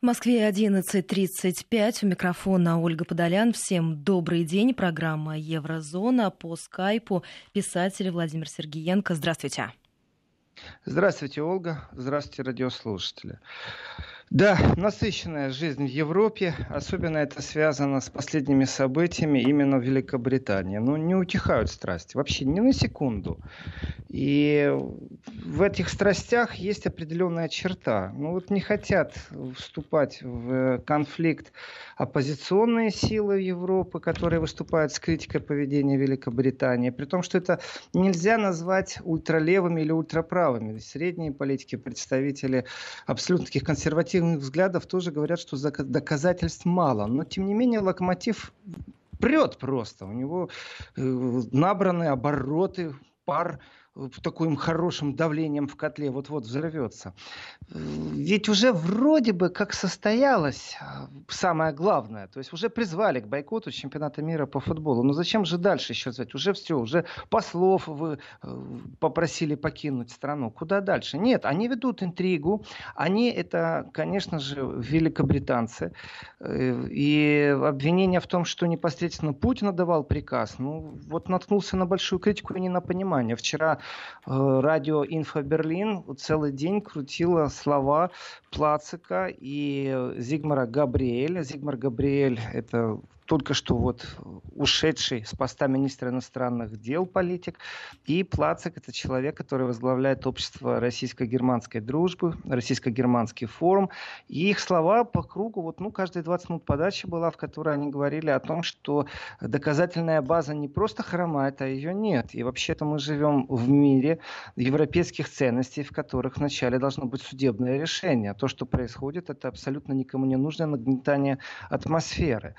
В Москве 11.35. У микрофона Ольга Подолян. Всем добрый день. Программа «Еврозона» по скайпу. Писатель Владимир Сергеенко. Здравствуйте. Здравствуйте, Ольга. Здравствуйте, радиослушатели. Да, насыщенная жизнь в Европе, особенно это связано с последними событиями именно в Великобритании. Ну, не утихают страсти, вообще ни на секунду. И в этих страстях есть определенная черта. Ну вот не хотят вступать в конфликт оппозиционные силы Европы, которые выступают с критикой поведения Великобритании, при том, что это нельзя назвать ультралевыми или ультраправыми. Средние политики, представители абсолютно таких консервативных консервативных взглядов тоже говорят, что доказательств мало. Но, тем не менее, локомотив прет просто. У него э, набраны обороты, пар таким хорошим давлением в котле вот-вот взорвется. Ведь уже вроде бы как состоялось а, самое главное. То есть уже призвали к бойкоту чемпионата мира по футболу. Но зачем же дальше еще звать? Уже все, уже послов вы э, попросили покинуть страну. Куда дальше? Нет, они ведут интригу. Они это, конечно же, великобританцы. Э, и обвинение в том, что непосредственно Путин давал приказ, ну вот наткнулся на большую критику и не на понимание. Вчера радио Инфо Берлин целый день крутило слова Плацика и Зигмара Габриэля. Зигмар Габриэль – это только что вот ушедший с поста министра иностранных дел политик. И Плацик – это человек, который возглавляет общество российско-германской дружбы, российско-германский форум. И их слова по кругу, вот, ну, каждые 20 минут подачи была, в которой они говорили о том, что доказательная база не просто хромает, а ее нет. И вообще-то мы живем в мире европейских ценностей, в которых вначале должно быть судебное решение. А то, что происходит, это абсолютно никому не нужное нагнетание атмосферы.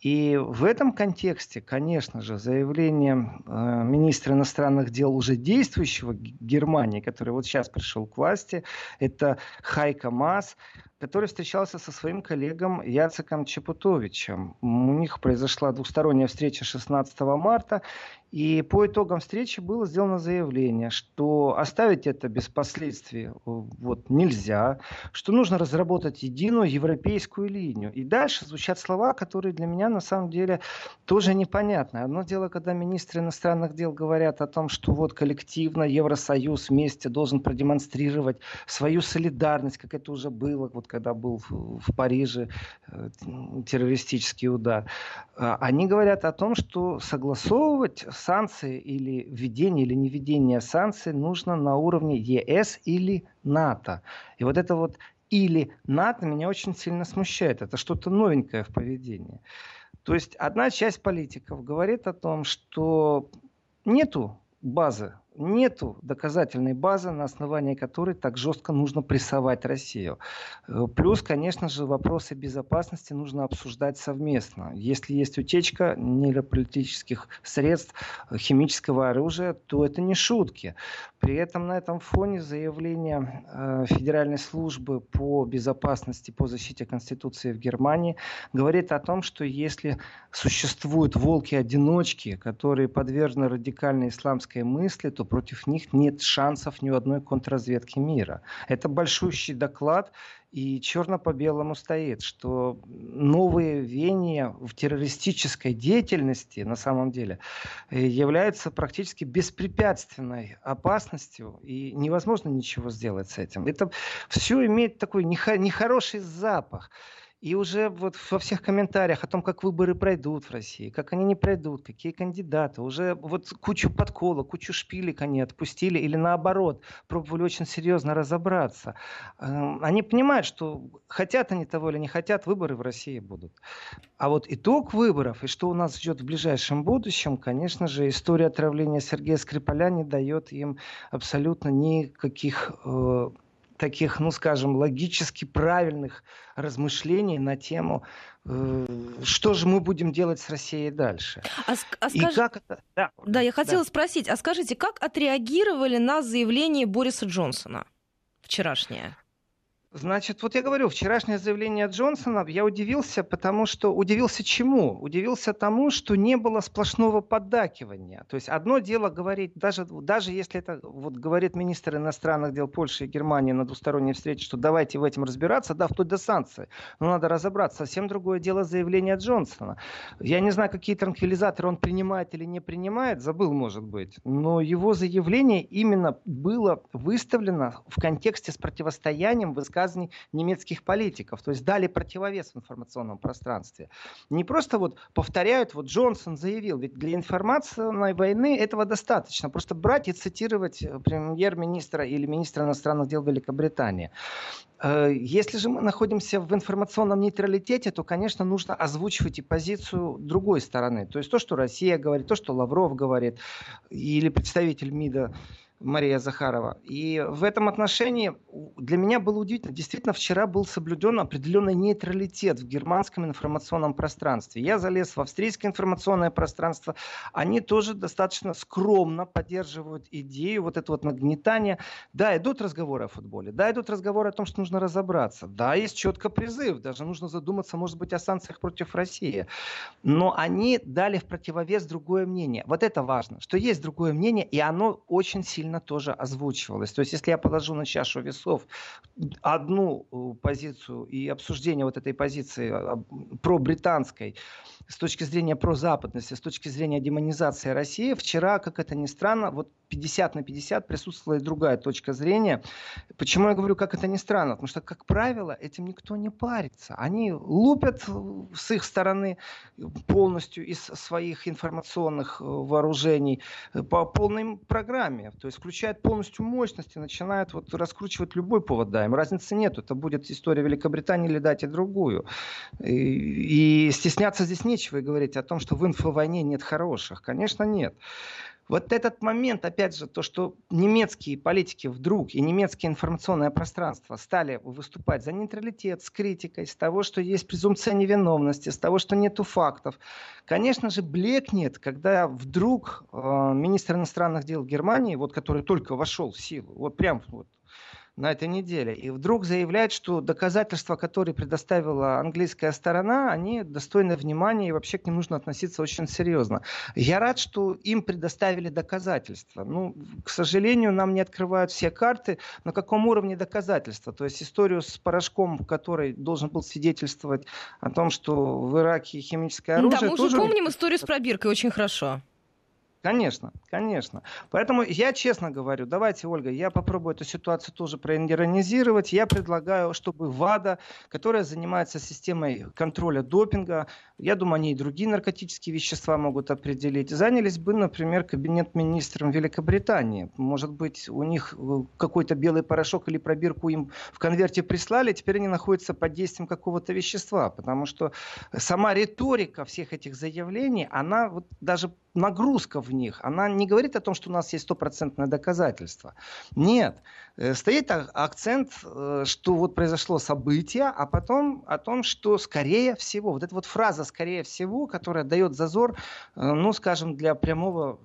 И в этом контексте, конечно же, заявление э, министра иностранных дел уже действующего Германии, который вот сейчас пришел к власти, это Хайка Мас, который встречался со своим коллегом Яцеком Чепутовичем. У них произошла двусторонняя встреча 16 марта, и по итогам встречи было сделано заявление, что оставить это без последствий вот, нельзя, что нужно разработать единую европейскую линию. И дальше звучат слова, которые для меня на самом деле тоже непонятны. Одно дело, когда министры иностранных дел говорят о том, что вот коллективно Евросоюз вместе должен продемонстрировать свою солидарность, как это уже было, вот когда был в, Париже э, террористический удар. А они говорят о том, что согласовывать санкции или введение или не введение санкций нужно на уровне ЕС или НАТО. И вот это вот или НАТО меня очень сильно смущает. Это что-то новенькое в поведении. То есть одна часть политиков говорит о том, что нету базы нету доказательной базы, на основании которой так жестко нужно прессовать Россию. Э, плюс, конечно же, вопросы безопасности нужно обсуждать совместно. Если есть утечка нейрополитических средств, химического оружия, то это не шутки. При этом на этом фоне заявление э, Федеральной службы по безопасности, по защите Конституции в Германии говорит о том, что если существуют волки-одиночки, которые подвержены радикальной исламской мысли, то против них нет шансов ни у одной контрразведки мира. Это большущий доклад, и черно по белому стоит, что новые веяния в террористической деятельности на самом деле э, являются практически беспрепятственной опасностью, и невозможно ничего сделать с этим. Это все имеет такой нехороший запах. И уже вот во всех комментариях о том, как выборы пройдут в России, как они не пройдут, какие кандидаты, уже вот кучу подколок, кучу шпилек они отпустили или наоборот, пробовали очень серьезно разобраться. Эм, они понимают, что хотят они того или не хотят, выборы в России будут. А вот итог выборов и что у нас ждет в ближайшем будущем, конечно же, история отравления Сергея Скрипаля не дает им абсолютно никаких э, таких, ну скажем, логически правильных размышлений на тему, э, что же мы будем делать с Россией дальше. А, а скаж... И как это... Да, да я хотела да. спросить, а скажите, как отреагировали на заявление Бориса Джонсона вчерашнее? Значит, вот я говорю, вчерашнее заявление Джонсона, я удивился, потому что... Удивился чему? Удивился тому, что не было сплошного поддакивания. То есть одно дело говорить, даже, даже если это вот говорит министр иностранных дел Польши и Германии на двусторонней встрече, что давайте в этом разбираться, да, вплоть до санкций. Но надо разобраться. Совсем другое дело заявление Джонсона. Я не знаю, какие транквилизаторы он принимает или не принимает, забыл, может быть. Но его заявление именно было выставлено в контексте с противостоянием высказывания высказываний немецких политиков. То есть дали противовес в информационном пространстве. Не просто вот повторяют, вот Джонсон заявил, ведь для информационной войны этого достаточно. Просто брать и цитировать премьер-министра или министра иностранных дел Великобритании. Э, если же мы находимся в информационном нейтралитете, то, конечно, нужно озвучивать и позицию другой стороны. То есть то, что Россия говорит, то, что Лавров говорит, или представитель МИДа Мария Захарова. И в этом отношении для меня было удивительно. Действительно, вчера был соблюден определенный нейтралитет в германском информационном пространстве. Я залез в австрийское информационное пространство. Они тоже достаточно скромно поддерживают идею вот это вот нагнетания. Да, идут разговоры о футболе. Да, идут разговоры о том, что нужно разобраться. Да, есть четко призыв. Даже нужно задуматься, может быть, о санкциях против России. Но они дали в противовес другое мнение. Вот это важно, что есть другое мнение, и оно очень сильно сильно тоже озвучивалось. То есть, если я положу на чашу весов одну э, позицию и обсуждение вот этой позиции а, про британской, с точки зрения прозападности, с точки зрения демонизации России, вчера, как это ни странно, вот 50 на 50 присутствовала и другая точка зрения. Почему я говорю, как это ни странно? Потому что, как правило, этим никто не парится. Они лупят с их стороны полностью из своих информационных э, вооружений э, по полной программе. То есть включают полностью мощности, начинают вот раскручивать любой повод. Да, им разницы нет. Это будет история Великобритании или дать и другую. И, и стесняться здесь не нечего говорить о том, что в инфовойне нет хороших. Конечно, нет. Вот этот момент, опять же, то, что немецкие политики вдруг и немецкое информационное пространство стали выступать за нейтралитет, с критикой, с того, что есть презумпция невиновности, с того, что нету фактов, конечно же, блекнет, когда вдруг э, министр иностранных дел Германии, вот который только вошел в силу, вот прям вот на этой неделе. И вдруг заявляет, что доказательства, которые предоставила английская сторона, они достойны внимания и вообще к ним нужно относиться очень серьезно. Я рад, что им предоставили доказательства. Ну, к сожалению, нам не открывают все карты, на каком уровне доказательства. То есть историю с порошком, который должен был свидетельствовать о том, что в Ираке химическое оружие... Да, мы уже помним историю с пробиркой очень хорошо. Конечно, конечно. Поэтому я честно говорю, давайте, Ольга, я попробую эту ситуацию тоже проиронизировать. Я предлагаю, чтобы ВАДА, которая занимается системой контроля допинга, я думаю, они и другие наркотические вещества могут определить, занялись бы, например, кабинет министром Великобритании. Может быть, у них э, какой-то белый порошок или пробирку им в конверте прислали, теперь они находятся под действием какого-то вещества, потому что сама риторика всех этих заявлений, она вот даже нагрузка в них, она не говорит о том, что у нас есть стопроцентное доказательство. Нет. Э, стоит акцент, э, что вот произошло событие, а потом о том, что скорее всего, вот эта вот фраза «скорее всего», которая дает зазор, э, ну, скажем, для прямого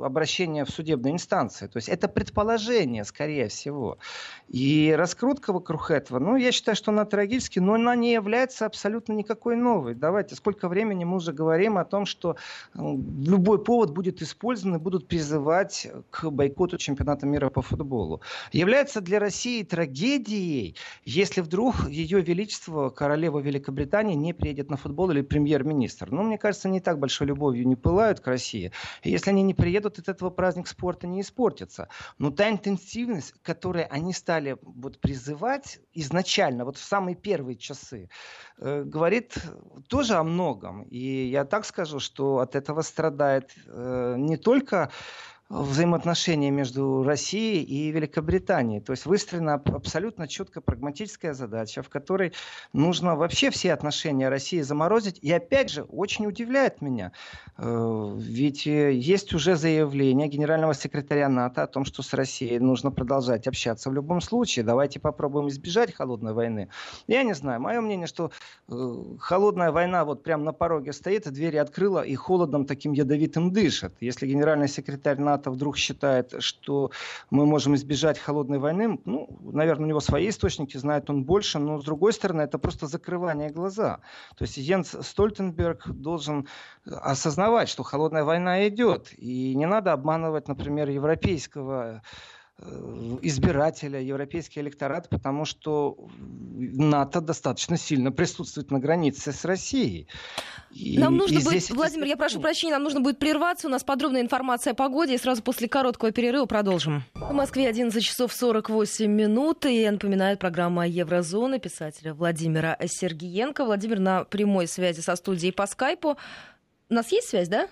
обращения в судебной инстанции. То есть это предположение, скорее всего. И раскрутка вокруг этого, ну, я считаю, что она трагически, но она не является абсолютно никакой новой. Давайте, сколько времени мы уже говорим о том, что любой повод будет использован и будут призывать к бойкоту чемпионата мира по футболу является для России трагедией, если вдруг ее величество, королева Великобритании, не приедет на футбол или премьер-министр. Ну, мне кажется, не так большой любовью не пылают к России. И если они не приедут, от этого праздник спорта не испортится. Но та интенсивность, которой они стали вот призывать изначально, вот в самые первые часы, э, говорит тоже о многом. И я так скажу, что от этого страдает э, не только взаимоотношения между Россией и Великобританией. То есть выстроена абсолютно четко прагматическая задача, в которой нужно вообще все отношения России заморозить. И опять же, очень удивляет меня, э, ведь э, есть уже заявление генерального секретаря НАТО о том, что с Россией нужно продолжать общаться в любом случае. Давайте попробуем избежать холодной войны. Я не знаю, мое мнение, что э, холодная война вот прямо на пороге стоит, двери открыла и холодом таким ядовитым дышит. Если генеральный секретарь НАТО НАТО вдруг считает, что мы можем избежать холодной войны, ну, наверное, у него свои источники, знает он больше, но с другой стороны, это просто закрывание глаза. То есть Йенс Стольтенберг должен осознавать, что холодная война идет, и не надо обманывать, например, европейского избирателя, европейский электорат, потому что НАТО достаточно сильно присутствует на границе с Россией. И, нам нужно и будет, здесь... Владимир, я прошу прощения, нам нужно будет прерваться. У нас подробная информация о погоде, и сразу после короткого перерыва продолжим. В Москве 11 часов 48 минут, и я напоминаю, программа Еврозона писателя Владимира Сергиенко. Владимир на прямой связи со студией по скайпу. У нас есть связь, да?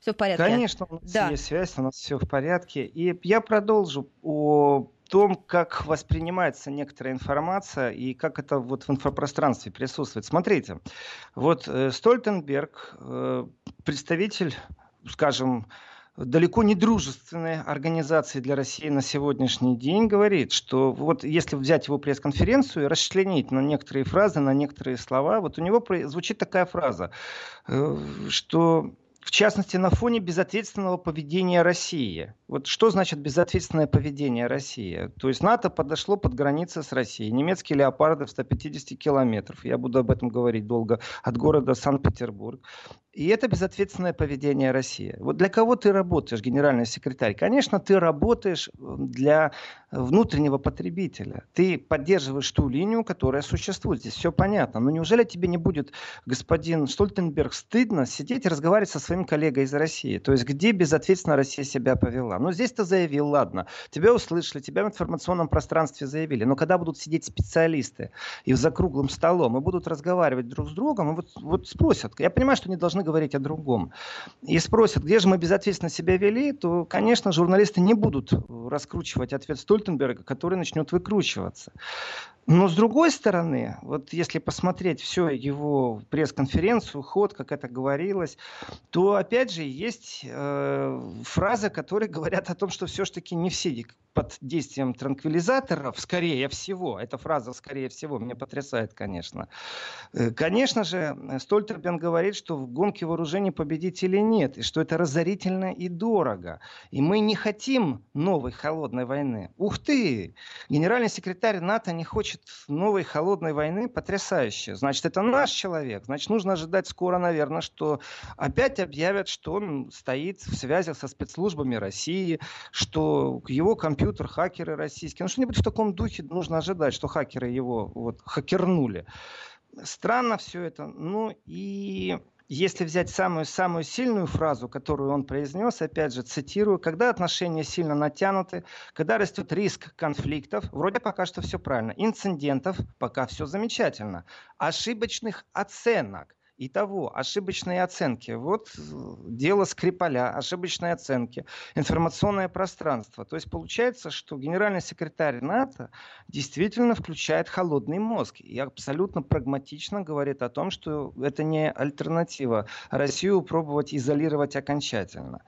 Все в порядке? Конечно, у нас да. есть связь, у нас все в порядке. И я продолжу о том, как воспринимается некоторая информация и как это вот в инфопространстве присутствует. Смотрите, вот э, Стольтенберг, э, представитель, скажем, далеко не дружественной организации для России на сегодняшний день говорит, что вот если взять его пресс-конференцию и расчленить на некоторые фразы, на некоторые слова, вот у него звучит такая фраза, э, что в частности, на фоне безответственного поведения России. Вот что значит безответственное поведение России? То есть НАТО подошло под границы с Россией. Немецкие леопарды в 150 километров. Я буду об этом говорить долго. От города Санкт-Петербург. И это безответственное поведение России. Вот для кого ты работаешь, генеральный секретарь? Конечно, ты работаешь для внутреннего потребителя. Ты поддерживаешь ту линию, которая существует. Здесь все понятно. Но неужели тебе не будет, господин Стольтенберг, стыдно сидеть и разговаривать со своим коллегой из России? То есть где безответственно Россия себя повела? Ну, здесь ты заявил, ладно, тебя услышали, тебя в информационном пространстве заявили. Но когда будут сидеть специалисты и за круглым столом и будут разговаривать друг с другом, и вот, вот спросят, я понимаю, что они должны говорить о другом, и спросят, где же мы безответственно себя вели, то, конечно, журналисты не будут раскручивать ответ столь Стольтенберга, который начнет выкручиваться. Но с другой стороны, вот если посмотреть все его пресс-конференцию, ход, как это говорилось, то опять же есть э, фразы, которые говорят о том, что все-таки не все под действием транквилизаторов, скорее всего, эта фраза скорее всего меня потрясает, конечно. Э, конечно же, Стольтербен говорит, что в гонке вооружений победителей нет, и что это разорительно и дорого. И мы не хотим новой холодной войны. Ух ты! Генеральный секретарь НАТО не хочет хочет новой холодной войны, потрясающе. Значит, это наш человек. Значит, нужно ожидать скоро, наверное, что опять объявят, что он стоит в связи со спецслужбами России, что его компьютер хакеры российские. Ну, что-нибудь в таком духе нужно ожидать, что хакеры его вот хакернули. Странно все это. Ну и если взять самую-самую сильную фразу, которую он произнес, опять же, цитирую, когда отношения сильно натянуты, когда растет риск конфликтов, вроде пока что все правильно, инцидентов, пока все замечательно, ошибочных оценок, Итого, ошибочные оценки. Вот э, дело Скрипаля, ошибочные оценки, информационное пространство. То есть получается, что генеральный секретарь НАТО действительно включает холодный мозг и абсолютно прагматично говорит о том, что это не альтернатива Россию пробовать изолировать окончательно.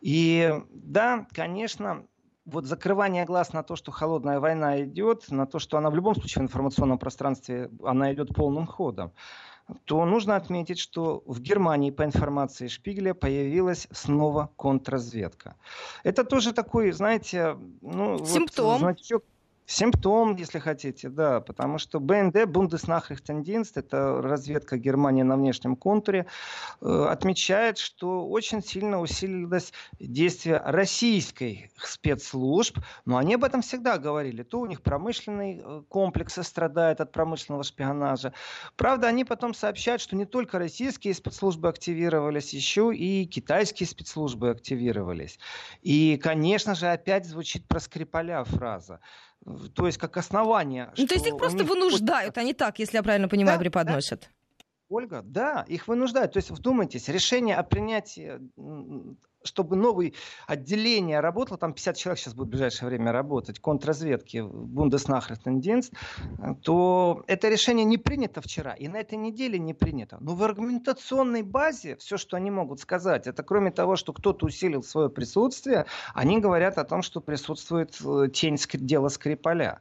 И да, конечно, вот закрывание глаз на то, что холодная война идет, на то, что она в любом случае в информационном пространстве, она идет полным ходом то нужно отметить, что в Германии, по информации Шпигеля, появилась снова контрразведка. Это тоже такой, знаете, ну, Симптом. Вот, значок, Симптом, если хотите, да, потому что БНД, Бундеснахрихтендинст, это разведка Германии на внешнем контуре, э, отмечает, что очень сильно усилилось действие российской спецслужб, но они об этом всегда говорили. То у них промышленный э, комплекс страдает от промышленного шпионажа. Правда, они потом сообщают, что не только российские спецслужбы активировались, еще и китайские спецслужбы активировались. И, конечно же, опять звучит про Скрипаля фраза то есть как основание. Ну, то есть их просто вынуждают, они так, если я правильно понимаю, да, преподносят. Да. Ольга, да, их вынуждают. То есть вдумайтесь, решение о принятии чтобы новое отделение работало, там 50 человек сейчас будет в ближайшее время работать, контрразведки, Бундеснахрестендинст, то это решение не принято вчера, и на этой неделе не принято. Но в аргументационной базе все, что они могут сказать, это кроме того, что кто-то усилил свое присутствие, они говорят о том, что присутствует э, тень дела Скрипаля.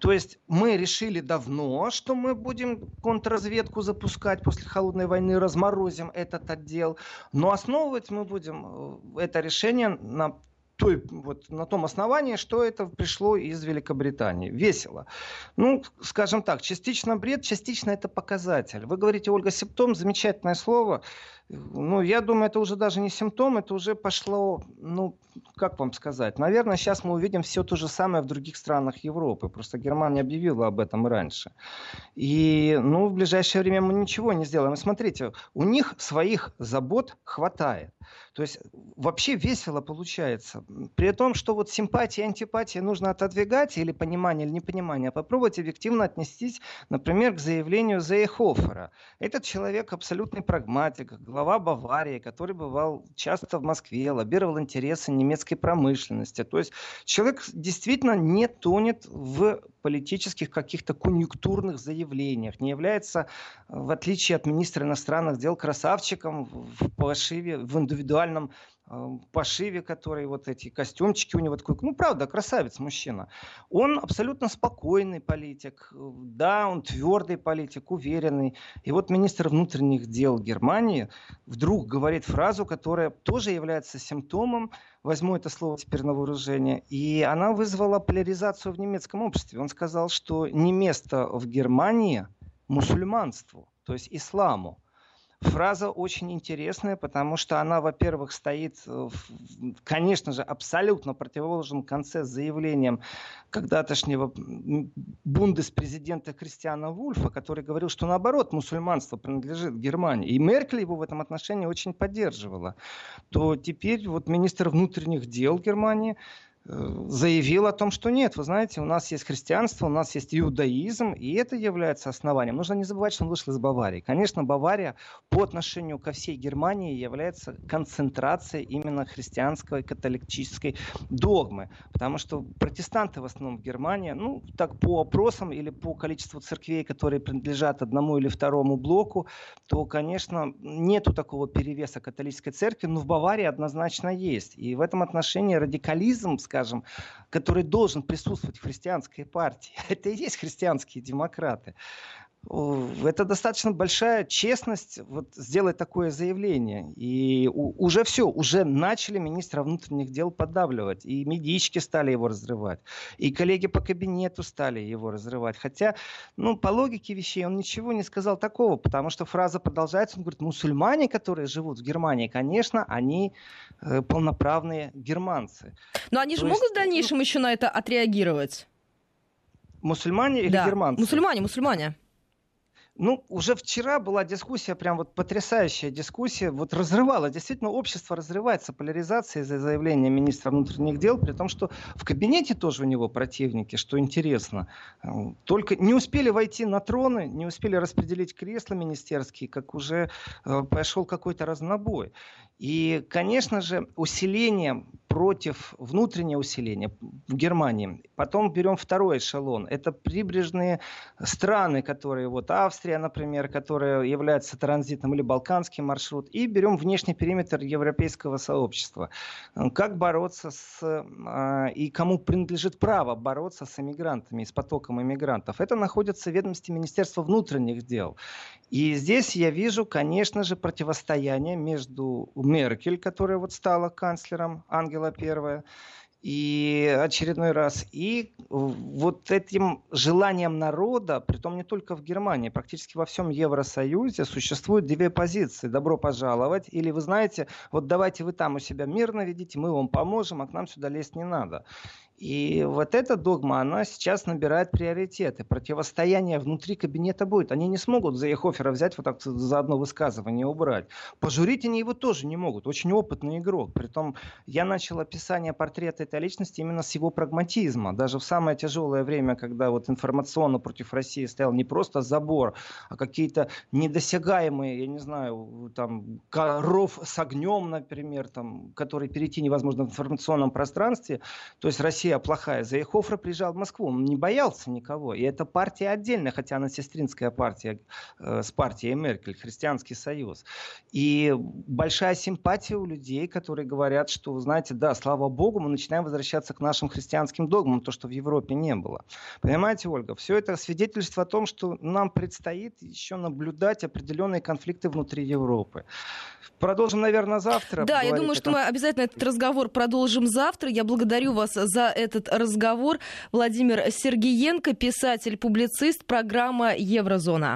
То есть мы решили давно, что мы будем контрразведку запускать после холодной войны, разморозим этот отдел, но основывать мы будем э, это решение на той, вот, на том основании, что это пришло из Великобритании. Весело. Ну, скажем так, частично бред, частично это показатель. Вы говорите, Ольга, симптом, замечательное слово. Ну, я думаю, это уже даже не симптом, это уже пошло, ну, как вам сказать, наверное, сейчас мы увидим все то же самое в других странах Европы. Просто Германия объявила об этом раньше. И, ну, в ближайшее время мы ничего не сделаем. смотрите, у них своих забот хватает. То есть вообще весело получается. При том, что вот симпатия и антипатия нужно отодвигать, или понимание, или непонимание, а попробовать объективно отнестись, например, к заявлению Зейхофера. Этот человек абсолютный прагматик, глава Баварии, который бывал часто в Москве, лоббировал интересы немецкой промышленности. То есть человек действительно не тонет в политических каких-то конъюнктурных заявлениях, не является, в отличие от министра иностранных дел, красавчиком в пошиве, в индивидуальном э, пошиве, который вот эти костюмчики у него такой, ну правда, красавец мужчина. Он абсолютно спокойный политик, да, он твердый политик, уверенный. И вот министр внутренних дел Германии вдруг говорит фразу, которая тоже является симптомом возьму это слово теперь на вооружение, и она вызвала поляризацию в немецком обществе. Он сказал, что не место в Германии мусульманству, то есть исламу. Фраза очень интересная, потому что она, во-первых, стоит, конечно же, абсолютно противоположном конце с заявлением когда-тошнего бундес-президента Кристиана Вульфа, который говорил, что наоборот мусульманство принадлежит Германии. И Меркель его в этом отношении очень поддерживала. То теперь вот министр внутренних дел Германии заявил о том, что нет, вы знаете, у нас есть христианство, у нас есть иудаизм, и это является основанием. Нужно не забывать, что он вышел из Баварии. Конечно, Бавария по отношению ко всей Германии является концентрацией именно христианской католической догмы, потому что протестанты в основном в Германии, ну, так по опросам или по количеству церквей, которые принадлежат одному или второму блоку, то, конечно, нету такого перевеса католической церкви, но в Баварии однозначно есть. И в этом отношении радикализм, скажем, который должен присутствовать в христианской партии. Это и есть христианские демократы это достаточно большая честность вот сделать такое заявление. И уже все, уже начали министра внутренних дел подавливать. И медички стали его разрывать. И коллеги по кабинету стали его разрывать. Хотя, ну, по логике вещей он ничего не сказал такого, потому что фраза продолжается. Он говорит, мусульмане, которые живут в Германии, конечно, они э, полноправные германцы. Но они же есть, могут в дальнейшем ну, еще на это отреагировать? Мусульмане или да. германцы? Мусульмане, мусульмане. Ну, уже вчера была дискуссия, прям вот потрясающая дискуссия, вот разрывала, действительно, общество разрывается, поляризация из-за заявления министра внутренних дел, при том, что в кабинете тоже у него противники, что интересно. Только не успели войти на троны, не успели распределить кресла министерские, как уже э, пошел какой-то разнобой. И, конечно же, усиление против внутреннее усиление в Германии. Потом берем второй эшелон. Это прибрежные страны, которые вот Австрия, например, которая является транзитом или балканский маршрут. И берем внешний периметр европейского сообщества. Как бороться с а, и кому принадлежит право бороться с эмигрантами, с потоком эмигрантов. Это находится в ведомстве Министерства внутренних дел. И здесь я вижу, конечно же, противостояние между Меркель, которая вот стала канцлером Ангела первая, и очередной раз. И вот этим желанием народа, притом не только в Германии, практически во всем Евросоюзе существуют две позиции. Добро пожаловать. Или вы знаете, вот давайте вы там у себя мирно видите, мы вам поможем, а к нам сюда лезть не надо. И вот эта догма, она сейчас набирает приоритеты. Противостояние внутри кабинета будет. Они не смогут за Ехофера взять вот так за одно высказывание убрать. Пожурить они его тоже не могут. Очень опытный игрок. Притом я начал описание портрета этой личности именно с его прагматизма. Даже в самое тяжелое время, когда вот информационно против России стоял не просто забор, а какие-то недосягаемые, я не знаю, там, коров с огнем, например, там, который перейти невозможно в информационном пространстве. То есть Россия Россия плохая. Заехофра приезжал в Москву, он не боялся никого. И это партия отдельная, хотя она сестринская партия э, с партией Меркель, Христианский союз. И большая симпатия у людей, которые говорят, что, знаете, да, слава богу, мы начинаем возвращаться к нашим христианским догмам, то, что в Европе не было. Понимаете, Ольга, все это свидетельство о том, что нам предстоит еще наблюдать определенные конфликты внутри Европы. Продолжим, наверное, завтра. Да, я думаю, что мы обязательно этот разговор продолжим завтра. Я благодарю вас за этот разговор. Владимир Сергеенко, писатель, публицист, программа «Еврозона».